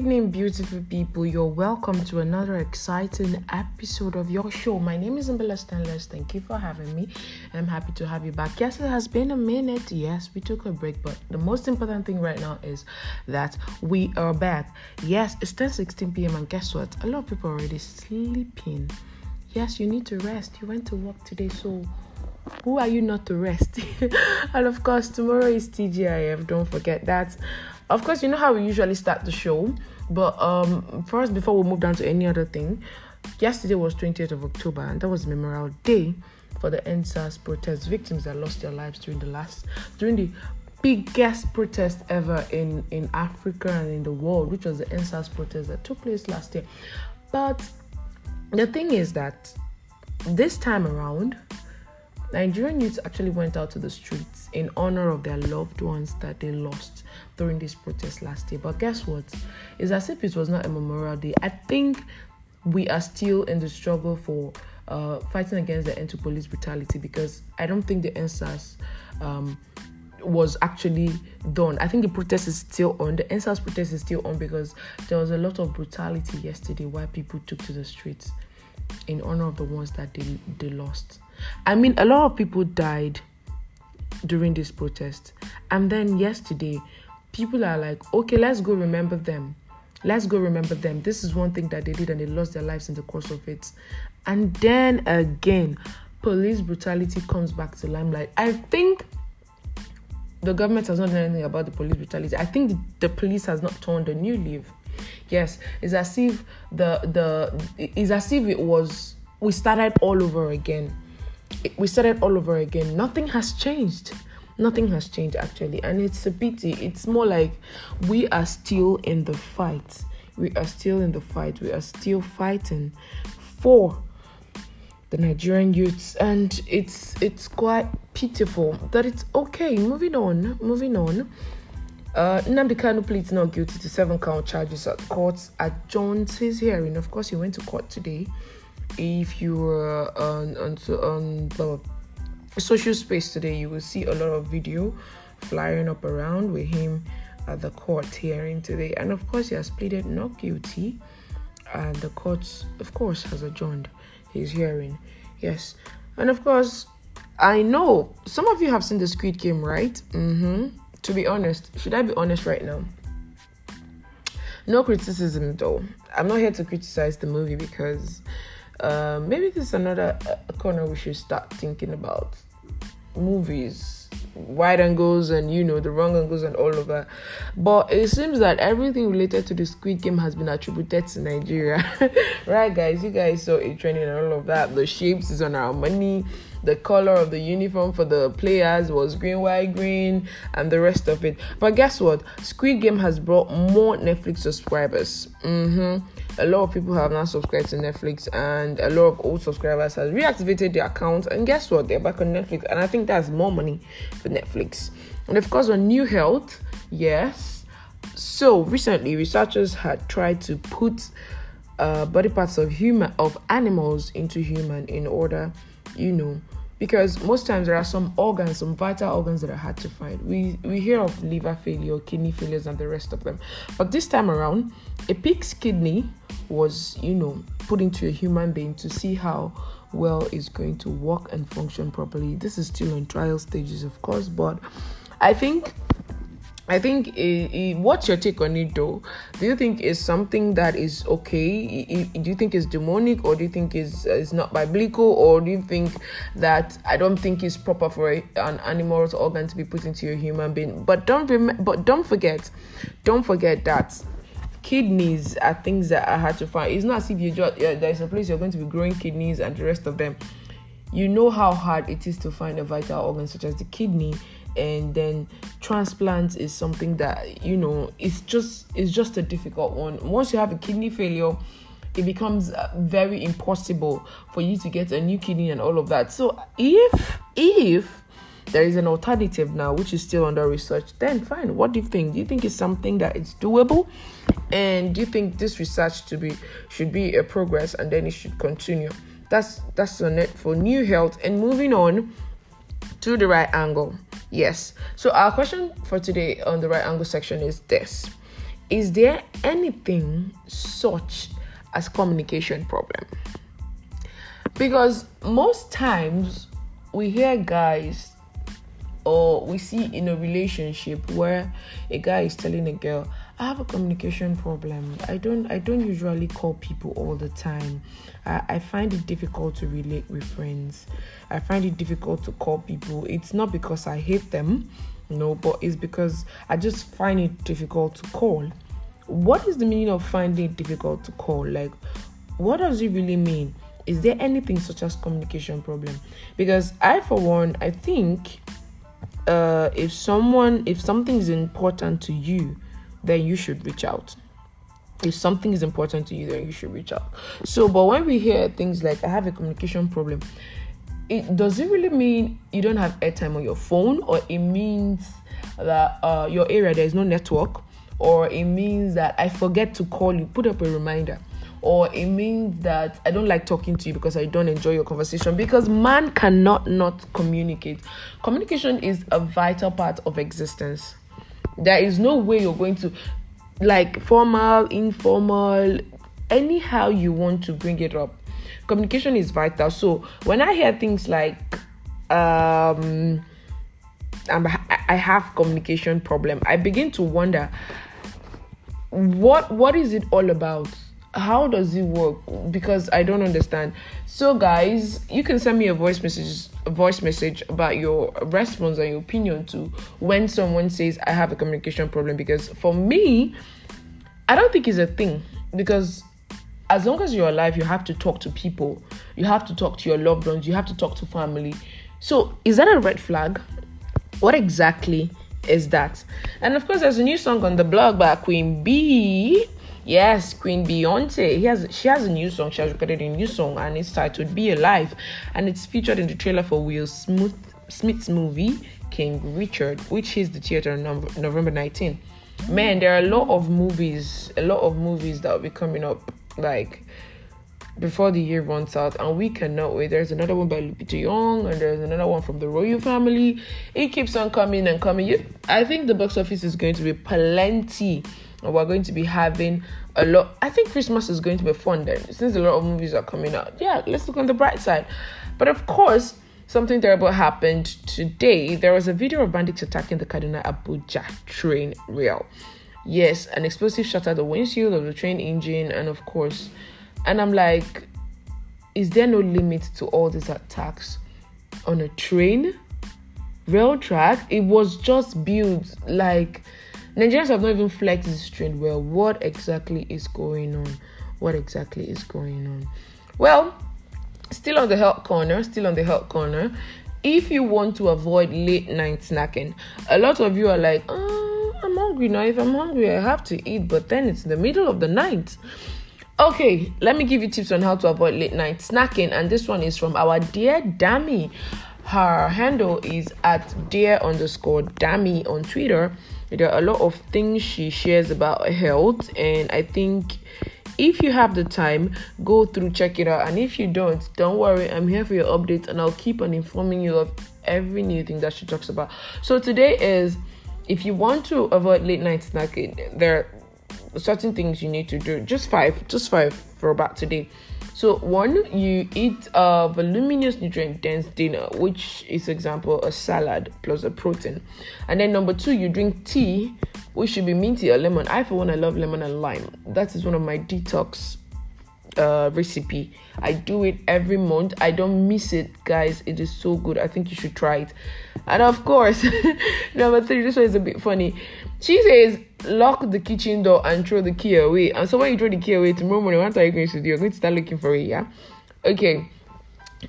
Good evening, beautiful people. You're welcome to another exciting episode of your show. My name is Mbella Stanless. Thank you for having me. I'm happy to have you back. Yes, it has been a minute. Yes, we took a break, but the most important thing right now is that we are back. Yes, it's 10 16 p.m. and guess what? A lot of people are already sleeping. Yes, you need to rest. You went to work today, so who are you not to rest? and of course, tomorrow is TGIF. Don't forget that. Of course, you know how we usually start the show, but um, first, before we move down to any other thing, yesterday was 20th of October, and that was Memorial Day for the EndSARS protest victims that lost their lives during the last during the biggest protest ever in in Africa and in the world, which was the EndSARS protest that took place last year. But the thing is that this time around, Nigerian youths actually went out to the streets in honor of their loved ones that they lost during this protest last year. But guess what? It's as if it was not a Memorial Day. I think we are still in the struggle for uh, fighting against the end to police brutality because I don't think the EndSARS um, was actually done. I think the protest is still on. The EndSARS protest is still on because there was a lot of brutality yesterday why people took to the streets in honor of the ones that they, they lost. I mean, a lot of people died during this protest. And then yesterday, people are like, okay, let's go remember them. Let's go remember them. This is one thing that they did and they lost their lives in the course of it. And then again, police brutality comes back to limelight. I think the government has not done anything about the police brutality. I think the, police has not turned a new leaf. Yes, it's as if the the it's as if it was we started all over again we started all over again. Nothing has changed. Nothing has changed actually, and it's a pity. It's more like we are still in the fight. We are still in the fight. We are still fighting for the Nigerian youths, and it's it's quite pitiful that it's okay. Moving on, moving on. Uh, Nnamdi Kanu pleads not guilty to seven count charges at court adjourned his hearing. Of course, he went to court today if you were on on, on the social space today, you will see a lot of video flying up around with him at the court hearing today. And of course, he has pleaded not guilty, and the court, of course, has adjourned his hearing. Yes, and of course, I know some of you have seen the Squid Game, right? Mm-hmm. To be honest, should I be honest right now? No criticism though. I'm not here to criticize the movie because um, maybe this is another uh, corner we should start thinking about. Movies. Wide angles and you know the wrong angles and all of that. But it seems that everything related to the squid game has been attributed to nigeria. Right guys? You guys saw it trending and all of that. The shapes is on our money the color of the uniform for the players was green, white, green, and the rest of it. But guess what? Squid Game has brought more Netflix subscribers. Mm-hmm. A lot of people have now subscribed to Netflix, and a lot of old subscribers have reactivated their accounts. And guess what? They're back on Netflix, and I think that's more money for Netflix. And of course, on New Health, yes. So recently, researchers had tried to put uh, body parts of human of animals into human in order you know because most times there are some organs some vital organs that are hard to find. We we hear of liver failure kidney failures and the rest of them. But this time around a pig's kidney was you know put into a human being to see how well it's going to work and function properly. This is still in trial stages of course but i think I think it, it, what's your take on it though? Do you think it's something that is okay? do you think it's demonic or do you think it's, uh, it's not biblical or do you think that I don't think it's proper for a, an animal's organ to be put into a human being? But don't rem- but don't forget, don't forget that kidneys are things that are hard to find. It's not as if you just yeah, there's a place you're going to be growing kidneys and the rest of them. You know how hard it is to find a vital organ such as the kidney and then transplant is something that you know it's just it's just a difficult one. Once you have a kidney failure it becomes uh, very impossible for you to get a new kidney and all of that. So if if there is an alternative now which is still under research then fine. What do you think? Do you think it's something that is doable? And do you think this research to be should be a progress and then it should continue? That's that's on it for new health. And moving on to the right angle Yes. So our question for today on the right angle section is this. is there anything such as communication problem? Because most times we hear guys or we see in a relationship where a guy is telling a girl, I have a communication problem. I don't I don't usually call people all the time. I, I find it difficult to relate with friends. I find it difficult to call people. It's not because I hate them, no, but it's because I just find it difficult to call. What is the meaning of finding it difficult to call? Like, what does it really mean? Is there anything such as communication problem? Because I, for one, I think uh, if someone, if something is important to you, then you should reach out. If something is important to you, then you should reach out. So, but when we hear things like, I have a communication problem, it does it really mean you don't have airtime on your phone, or it means that uh, your area there is no network, or it means that I forget to call you, put up a reminder or it means that I don't like talking to you because I don't enjoy your conversation because man cannot not communicate. Communication is a vital part of existence. There is no way you're going to like formal, informal, anyhow you want to bring it up. Communication is vital. So when I hear things like um I have communication problem, I begin to wonder what what is it all about? How does it work? Because i don't understand. So guys you can send me a voice message a voice message about your response and your opinion to when someone says i have a communication problem. Because for me i don't think it's a thing. Because as long as you're alive you have to talk to people. You have to talk to your loved ones. You have to talk to family. So is that a red flag? What exactly is that? And of course there's a new song on the blog by Queen Bey Yes, Queen Beyonce. He has she has a new song. She has recorded a new song and it's titled Be Alive. And it's featured in the trailer for Will Smith Smith's movie King Richard, which is the theater on November 19. Man, there are a lot of movies, a lot of movies that will be coming up like before the year runs out, and we cannot wait. There's another one by Lupita Nyong'o, and there's another one from the Royal family. It keeps on coming and coming. I think the box office is going to be plenty we're going to be having a lot. I think Christmas is going to be fun then, since a lot of movies are coming out. Yeah, let's look on the bright side. But of course, something terrible happened today. There was a video of bandits attacking the Kaduna Abuja train rail. Yes, an explosive shattered the windshield of the train engine, and of course, and I'm like, is there no limit to all these attacks on a train? Rail track? It was just built like Nigerians have not even flexed this trend well. What exactly is going on? What exactly is going on? Well, still on the health corner, still on the health corner. If you want to avoid late night snacking, a lot of you are like, oh, I'm hungry now. If I'm hungry, I have to eat, but then it's the middle of the night. Okay, let me give you tips on how to avoid late night snacking, and this one is from our dear Dami. Her handle is at dear underscore Dami on Twitter there are a lot of things she shares about health and i think if you have the time go through check it out. And if you don't don't worry. I'm here for your updates and i'll keep on informing you of every new thing that she talks about. So today is if you want to avoid late night snacking there are certain things you need to do. Just five just five for about today so one, you eat a voluminous nutrient dense dinner, which is example a salad plus a protein. And then number two, you drink tea, which should be minty or lemon. I for one I love lemon and lime. That is one of my detox uh, recipe. I do it every month. I don't miss it, guys. It is so good. I think you should try it. And of course, number three, this one is a bit funny. She says, lock the kitchen door and throw the key away. And so when you throw the key away tomorrow morning, what are you going to do? You're going to start looking for it, yeah? Okay.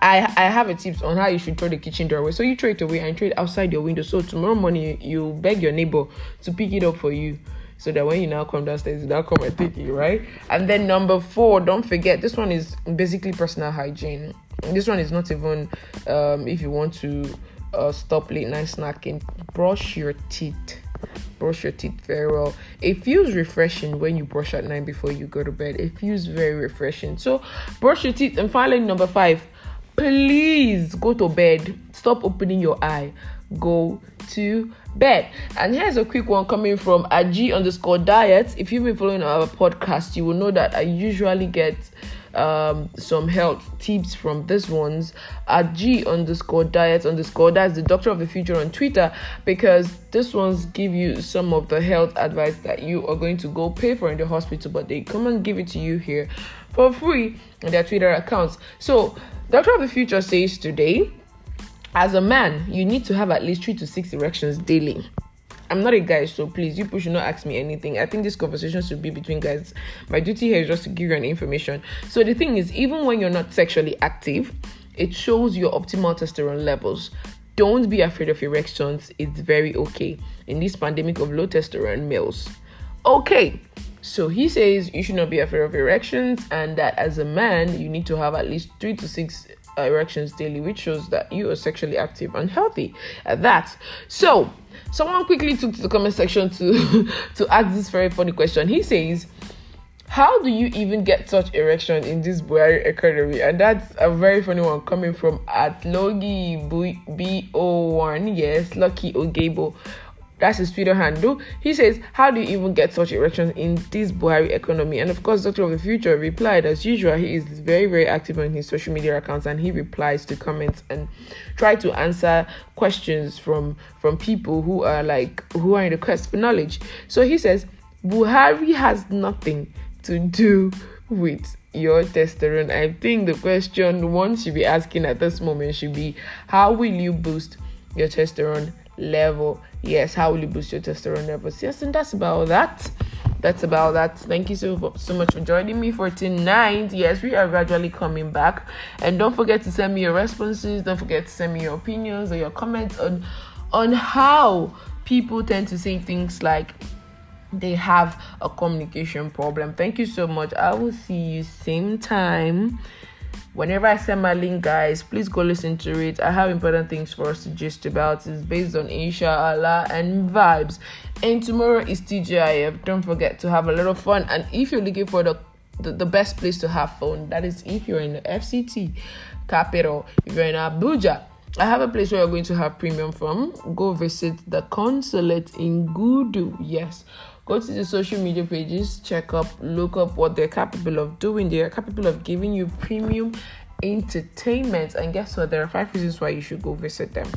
I I have a tips on how you should throw the kitchen door away. So you throw it away and throw it outside your window. So tomorrow morning you beg your neighbor to pick it up for you. So that when you now come downstairs, you now come and take it, right? And then number four, don't forget this one is basically personal hygiene. This one is not even um if you want to uh, stop late night snacking, brush your teeth brush your teeth very well. It feels refreshing when you brush at night before you go to bed. It feels very refreshing. So, brush your teeth. And finally, number five, please go to bed. Stop opening your eye. go to And here's a quick one coming from Aji underscore diet. If you've been following our podcast, you will know that I usually get um, some health tips from this ones at G underscore diet underscore. That's the doctor of the future on Twitter because this ones give you some of the health advice that you are going to go pay for in the hospital, but they come and give it to you here for free on their Twitter accounts. So, Doctor of the Future says today, as a man, you need to have at least three to six erections daily. I'm not a guy, so please, you people should not ask me anything. I think this conversation should be between guys. My duty here is just to give you an information. So the thing is, even when you're not sexually active, it shows your optimal testosterone levels. Don't be afraid of erections. It's very okay in this pandemic of low testosterone males. Okay, so he says you should not be afraid of erections, and that as a man, you need to have at least three to six erections daily, which shows that you are sexually active and healthy at that. So someone quickly took to the comment section to to ask this very funny question. He says, How do you even get such erection in this Buhari economy? And that's a very funny one coming from at Logi B01. Yes, Lucky Ogebo that's his Twitter handle. He says, How do you even get such erections in this Buhari economy? And of course, Doctor of the Future replied, as usual, he is very, very active on his social media accounts and he replies to comments and try to answer questions from from people who are like who are in the quest for knowledge. So he says, Buhari has nothing to do with your testosterone. I think the question one should be asking at this moment should be how will you boost your testosterone level. Yes, how will you boost your testosterone levels? Yes, and that's about that. That's about that. Thank you so so much for joining me for tonight. Yes, we are gradually coming back, and don't forget to send me your responses. Don't forget to send me your opinions or your comments on on how people tend to say things like they have a communication problem. Thank you so much. I will see you same time whenever I send my link, guys, please go listen to it. I have important things for us to gist about. It's based on inshallah and vibes. And tomorrow is TGIF. Don't forget to have a lot of fun. And if you're looking for the the, the best place to have fun, that is if you're in the FCT capital, if you're in Abuja. I have a place where you're going to have premium from. Go visit the consulate in Gudu. Yes, Go to the social media pages, check up, look up what they're capable of doing. They are capable of giving you premium entertainment. And guess what? There are five reasons why you should go visit them.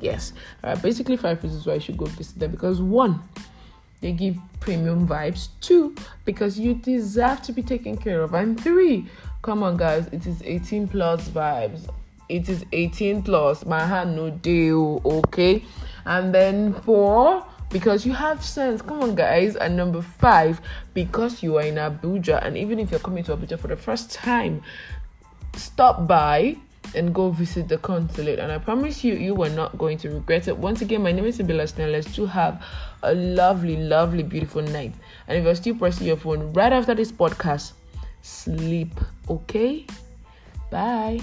Yes, uh, basically five reasons why you should go visit them. Because one, they give premium vibes. Two, because you deserve to be taken care of. And three, come on, guys, it is 18 plus vibes. It is 18 plus. My hand no deal, okay? And then four, because you have sense. Come on, guys. And number five, because you are in Abuja, and even if you're coming to Abuja for the first time, stop by and go visit the consulate. And I promise you, you are not going to regret it. Once again, my name is Sibilla Let's do have a lovely, lovely, beautiful night. And if you're still pressing your phone right after this podcast, sleep, okay? Bye.